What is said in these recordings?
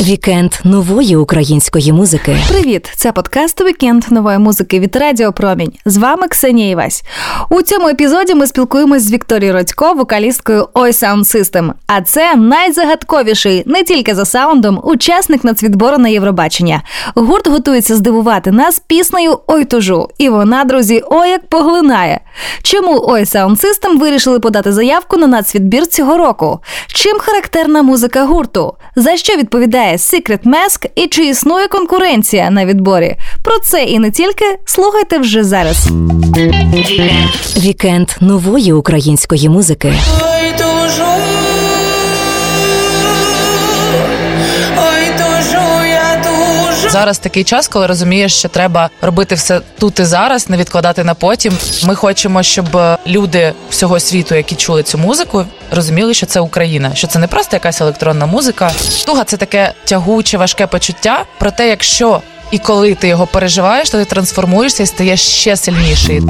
Вікенд нової української музики. Привіт! Це подкаст Вікенд нової музики від Радіо Промінь. З вами Ксенія Івась. У цьому епізоді ми спілкуємось з Вікторією Родько, вокалісткою Ой Sound System. А це найзагадковіший не тільки за саундом, учасник нацвідбору на Євробачення. Гурт готується здивувати нас піснею Ой тужу. І вона, друзі, ой як поглинає. Чому Ой Sound System вирішили подати заявку на нацвідбір цього року? Чим характерна музика гурту? За що відповідає Secret Mask і чи існує конкуренція на відборі? Про це і не тільки слухайте вже зараз. Вікенд нової української музики. Зараз такий час, коли розумієш, що треба робити все тут і зараз, не відкладати на потім. Ми хочемо, щоб е, люди всього світу, які чули цю музику, розуміли, що це Україна, що це не просто якась електронна музика. Туга це таке тягуче, важке почуття. Проте, якщо і коли ти його переживаєш, то ти трансформуєшся і стаєш ще сильніший.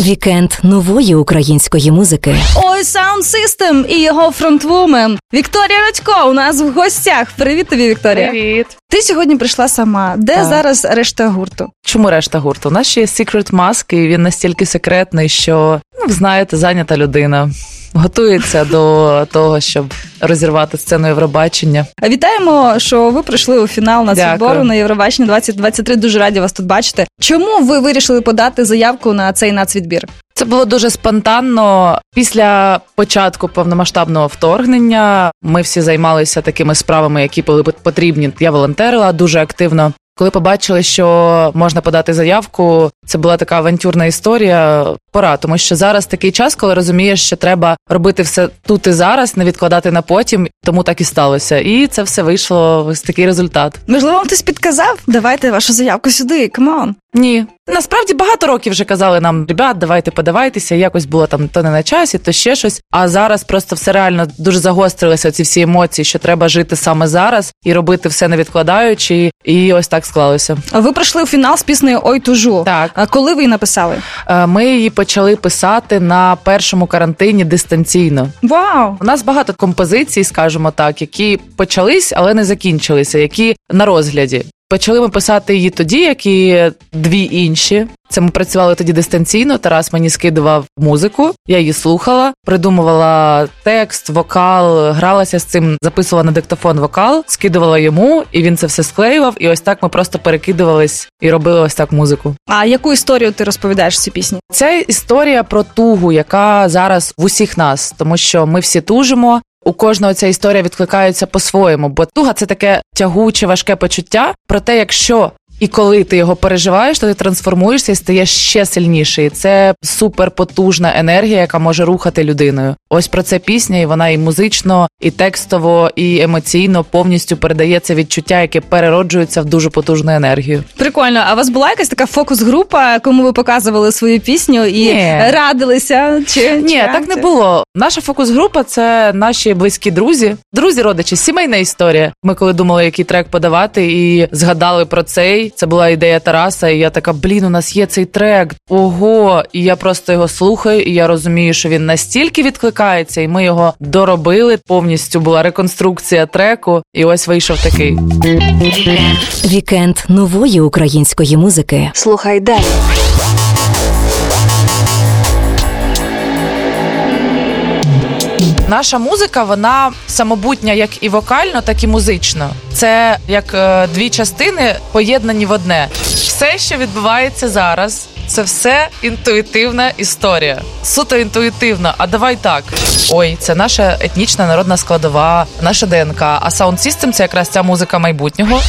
Вікенд нової української музики. Ой Sound System і його фронтвумен Вікторія Радько у нас в гостях. Привіт тобі, Вікторія. Привіт! Ти сьогодні прийшла сама. Де Так. зараз решта гурту? Чому решта гурту? У нас ще є Secret Mask, і він настільки секретний, що ну, ви знаєте, зайнята людина. Готується до того, щоб розірвати сцену Євробачення. Вітаємо, що ви прийшли у фінал нацвідбору Дякую. на Євробачення 2023. Дуже раді вас тут бачити. Чому ви вирішили подати заявку на цей нацвідбір? Це було дуже спонтанно. Після початку повномасштабного вторгнення ми всі займалися такими справами, які були потрібні. Я волонтерила дуже активно. Коли побачили, що можна подати заявку, це була така авантюрна історія. Пора, тому що зараз такий час, коли розумієш, що треба робити все тут і зараз, не відкладати на потім. Тому так і сталося. І це все вийшло ось такий результат. Можливо, вам хтось підказав? Давайте вашу заявку сюди. Come on. Ні, насправді багато років вже казали нам, ребят, давайте подавайтеся. Якось було там то не на часі, то ще щось. А зараз просто все реально дуже загострилися ці всі емоції, що треба жити саме зараз і робити все не відкладаючи. І ось так склалося. Ви прийшли у фінал з піснею Ой тужу. Так. А коли ви її написали? Е, Ми її почали писати на першому карантині дистанційно. Вау! У нас багато композицій, скажімо так, які почались, але не закінчилися, які на розгляді. Почали ми писати її тоді, як і дві інші. Це ми працювали тоді дистанційно. Тарас мені скидував музику, я її слухала, придумувала текст, вокал, гралася з цим, записувала на диктофон вокал, скидувала йому, і він це все склеював. І ось так ми просто перекидувались і робили ось так музику. А яку історію ти розповідаєш в цій пісні? Це історія про тугу, яка зараз в усіх нас, тому що ми всі тужимо. У кожного ця історія відкликається по-своєму, бо туга це таке тягуче, важке почуття. Проте, якщо і коли ти його переживаєш, то ти трансформуєшся і стаєш ще сильніший. Це суперпотужна енергія, яка може рухати людиною. Ось про це пісня, і вона і музично, і текстово, і емоційно повністю передає це відчуття, яке перероджується в дуже потужну енергію. Прикольно. А у вас була якась така фокус-група, кому ви показували свою пісню і Ні. радилися? Чи Ні, чи так не було. Наша фокус-група це наші близькі друзі, друзі, родичі, сімейна історія. Ми коли думали, який трек подавати, і згадали про цей. Це була ідея Тараса. І я така, блін, у нас є цей трек. Ого! І я просто його слухаю, і я розумію, що він настільки відкликається, і ми його доробили. Повністю була реконструкція треку, і ось вийшов такий. Вікенд нової української музики. Слухай далі. Наша музика, вона самобутня як і вокально, так і музично. Це як е, дві частини поєднані в одне. Все, що відбувається зараз, це все інтуїтивна історія. Суто інтуїтивна. А давай так. Ой, це наша етнічна народна складова, наша ДНК. А Sound System – це якраз ця музика майбутнього.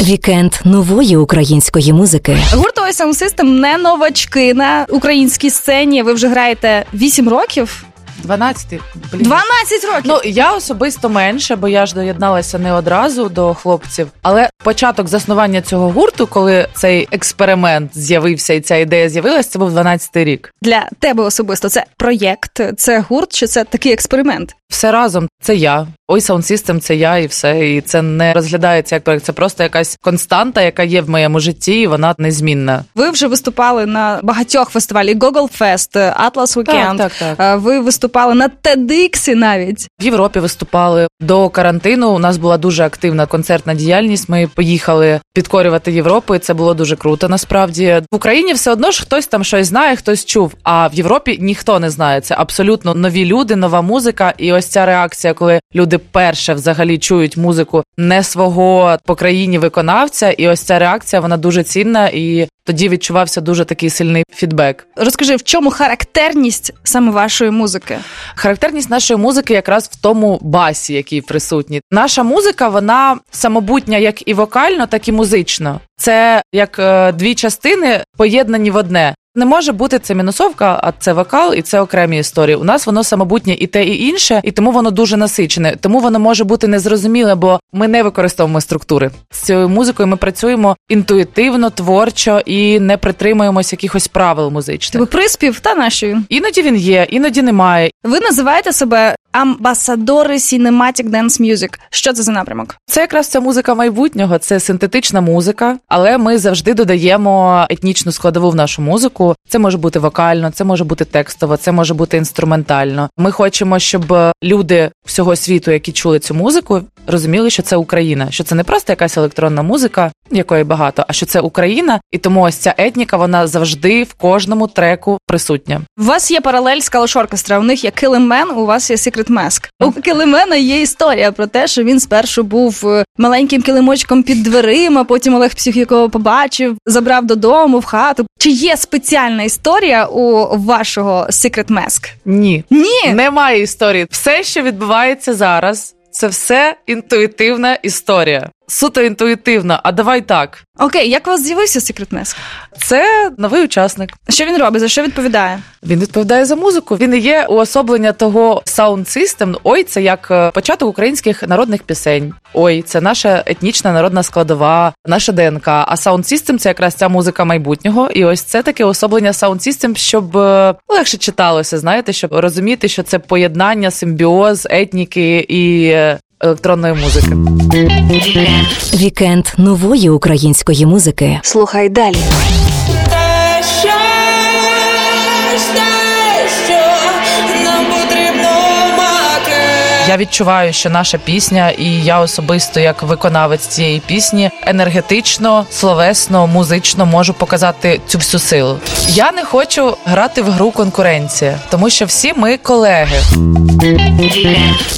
Вікенд нової української музики. Гурт Ой Sound System не новачки на українській сцені. Ви вже граєте 8 років. 12. Блін. 12 років. Ну я особисто менше, бо я ж доєдналася не одразу до хлопців. Але початок заснування цього гурту, коли цей експеримент з'явився і ця ідея з'явилася, це був 12-й рік. Для тебе особисто це проєкт, це гурт, чи це такий експеримент? Все разом це я. Ой, Sound System – це я і все. І це не розглядається як проект. Це просто якась константа, яка є в моєму житті, і вона незмінна. Ви вже виступали на багатьох фестивалях: Google Fest, Atlas Weekend. так, так. Е, Ви виступали на TEDx навіть. В Європі виступали до карантину. У нас була дуже активна концертна діяльність. Ми поїхали підкорювати Європу. і Це було дуже круто. Насправді в Україні все одно ж хтось там щось знає, хтось чув. А в Європі ніхто не знає. Це абсолютно нові люди, нова музика. І ось ця реакція, коли люди перше взагалі чують музику не свого по країні виконавця, і ось ця реакція вона дуже цінна, і тоді відчувався дуже такий сильний фідбек. Розкажи, в чому характерність саме вашої музики? Характерність нашої музики якраз в тому басі, який присутній. Наша музика вона самобутня як і вокально, так і музично. Це як е, дві частини поєднані в одне. Не може бути це мінусовка, а це вокал, і це окремі історії. У нас воно самобутнє і те, і інше, і тому воно дуже насичене. Тому воно може бути незрозуміле, бо ми не використовуємо структури. З цією музикою ми працюємо інтуїтивно, творчо і не притримуємось якихось правил музичних. Типу приспів та нашої. Іноді він є, іноді немає. Ви називаєте себе амбасадори Cinematic Dance Music. Що це за напрямок? Це якраз ця музика майбутнього, це синтетична музика, але ми завжди додаємо етнічну складову в нашу музику. Це може бути вокально, це може бути текстово, це може бути інструментально. Ми хочемо, щоб люди всього світу, які чули цю музику, розуміли, що це Україна, що це не просто якась електронна музика, якої багато, а що це Україна, і тому ось ця етніка вона завжди в кожному треку присутня. У вас є паралель з Калош Оркестра. У них є Killing Man, у вас є Secret Mask. У Килимена є історія про те, що він спершу був е, маленьким килимочком під дверима, потім Олег Псюх якого побачив, забрав додому в хату. Чи є спеціальна історія у вашого Secret Mask? Ні, Ні. немає історії. Все, що відбувається зараз, це все інтуїтивна історія. Суто інтуїтивна. А давай так. Окей, як у вас з'явився Mask? Це новий учасник. Що він робить? За що відповідає? Він відповідає за музику. Він і є уособлення того sound system. Ой, це як е, початок українських народних пісень. Ой, це наша етнічна народна складова, наша ДНК. А sound system – це якраз ця музика майбутнього. І ось це таке уособлення sound system, щоб е, легше читалося, знаєте, щоб розуміти, що це поєднання, симбіоз, етніки і е, електронної музики. Вікенд нової української музики. Слухай далі. Я відчуваю, що наша пісня, і я особисто, як виконавець цієї пісні, енергетично, словесно, музично можу показати цю всю силу. Я не хочу грати в гру конкуренція, тому що всі ми колеги.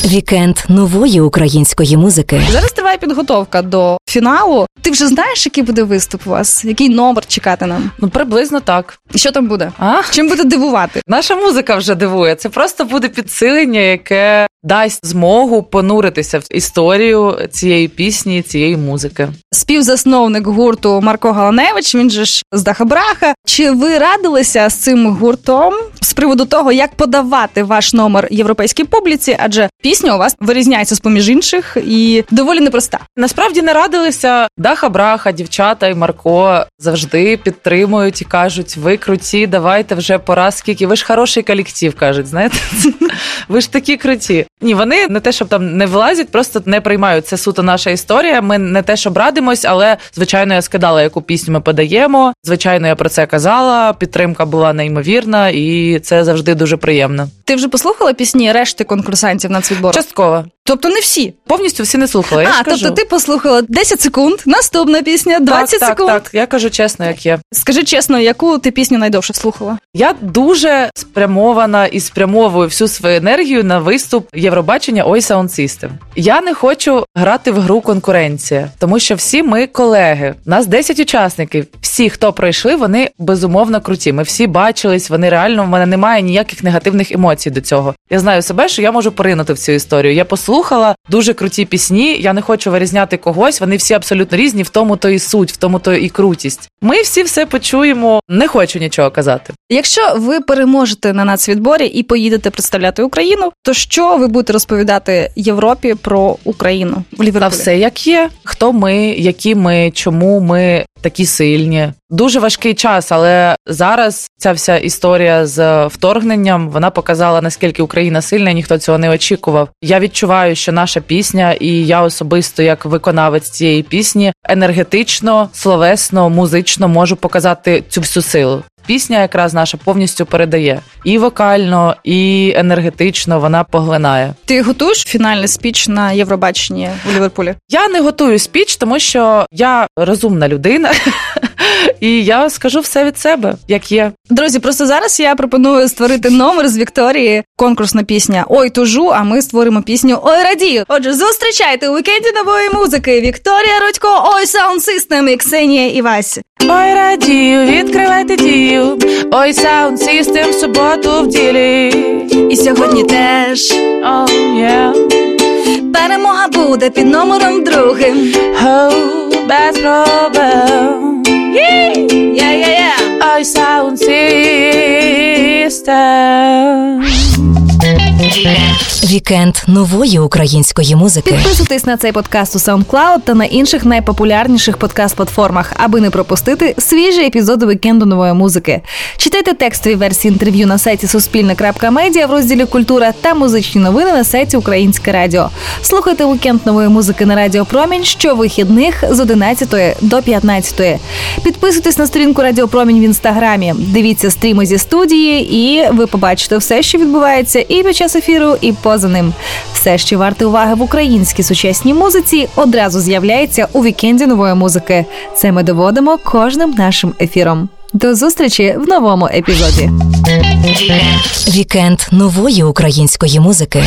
Вікенд нової української музики. Зараз триває підготовка до фіналу. Ти вже знаєш, який буде виступ у вас? Який номер чекати нам? Ну приблизно так. І що там буде? А Чим буде дивувати? наша музика вже дивує. Це просто буде підсилення, яке дасть змогу понуритися в історію цієї пісні, цієї музики. Співзасновник гурту Марко Галаневич, він же ж з Дахабраха. Чи ви радилися з цим гуртом з приводу того, як подавати ваш номер європейській публіці? Адже пісня у вас вирізняється з поміж інших і доволі непроста. Насправді не радилися Даха Браха, дівчата і Марко завжди підтримують і кажуть: ви круті, давайте вже пора скільки. Ви ж хороший колектив, кажуть. Знаєте, ви ж такі круті. Ні, вони не те, щоб там не вилазять, просто не приймають. Це суто наша історія. Ми не те, щоб радимось, але звичайно я скидала, яку пісню ми подаємо. Звичайно, я про це казала. Підтримка була неймовірна, і це завжди дуже приємно. Ти вже послухала пісні решти конкурсантів нацвідбору? Частково Тобто не всі. повністю всі не слухали. Я а, ж тобто кажу. ти послухала 10 секунд, наступна пісня 20 так, секунд. Так, так, я кажу чесно, як є. Скажи чесно, яку ти пісню найдовше слухала? Я дуже спрямована і спрямовую всю свою енергію на виступ Євробачення Ой Sound System. Я не хочу грати в гру конкуренція, тому що всі ми колеги. Нас 10 учасників. Всі, хто пройшли, вони безумовно круті. Ми всі бачились. Вони реально в мене немає ніяких негативних емоцій до цього. Я знаю себе, що я можу поринути в цю історію. Я послухала дуже круті пісні. Я не хочу вирізняти когось. Вони всі абсолютно різні. В тому то і суть, в тому то і крутість. Ми всі все почуємо. Не хочу нічого казати. Якщо ви переможете на нацвідборі і поїдете представляти Україну, то що ви будете розповідати Європі про Україну в Ліверпулі? Та все як є. Хто ми, які ми, чому ми такі сильні. Дуже важкий час, але зараз ця вся історія з вторгненням вона показала наскільки Україна сильна, і ніхто цього не очікував. Я відчуваю, що наша пісня, і я особисто, як виконавець цієї пісні, енергетично, словесно, музично можу показати цю всю силу. Пісня якраз наша повністю передає і вокально, і енергетично вона поглинає. Ти готуєш фінальний спіч на Євробаченні у Ліверпулі? Я не готую спіч, тому що я розумна людина, і я скажу все від себе, як є. Друзі, просто зараз я пропоную створити номер з Вікторії. Конкурсна пісня Ой тужу. А ми створимо пісню Ой радію. Отже, зустрічайте у вікенді нової музики. Вікторія Родько, Ой Sound System і Ксенія Івась. Ой, радію, відкривайте дію. Ой, саунд систем в суботу в ділі. І сьогодні теж Oh, yeah. перемога буде під номером другим. О, без проблем. Я-я-я. Ой, Sound System. Вікенд нової української музики. Підписуйтесь на цей подкаст у SoundCloud та на інших найпопулярніших подкаст-платформах, аби не пропустити свіжі епізоди вікенду нової музики. Читайте текстові версії інтерв'ю на сайті Суспільне.Медіа в розділі Культура та музичні новини на сайті Українське Радіо. Слухайте вікенд нової музики на Радіо Промінь щовихідних з 11 до 15. Підписуйтесь на сторінку Радіо Промінь в інстаграмі. Дивіться стріми зі студії, і ви побачите все, що відбувається і під час ефіру, і поза ним. Все, що варте уваги в українській сучасній музиці, одразу з'являється у вікенді нової музики. Це ми доводимо кожним нашим ефіром. До зустрічі в новому епізоді. Вікенд нової української музики.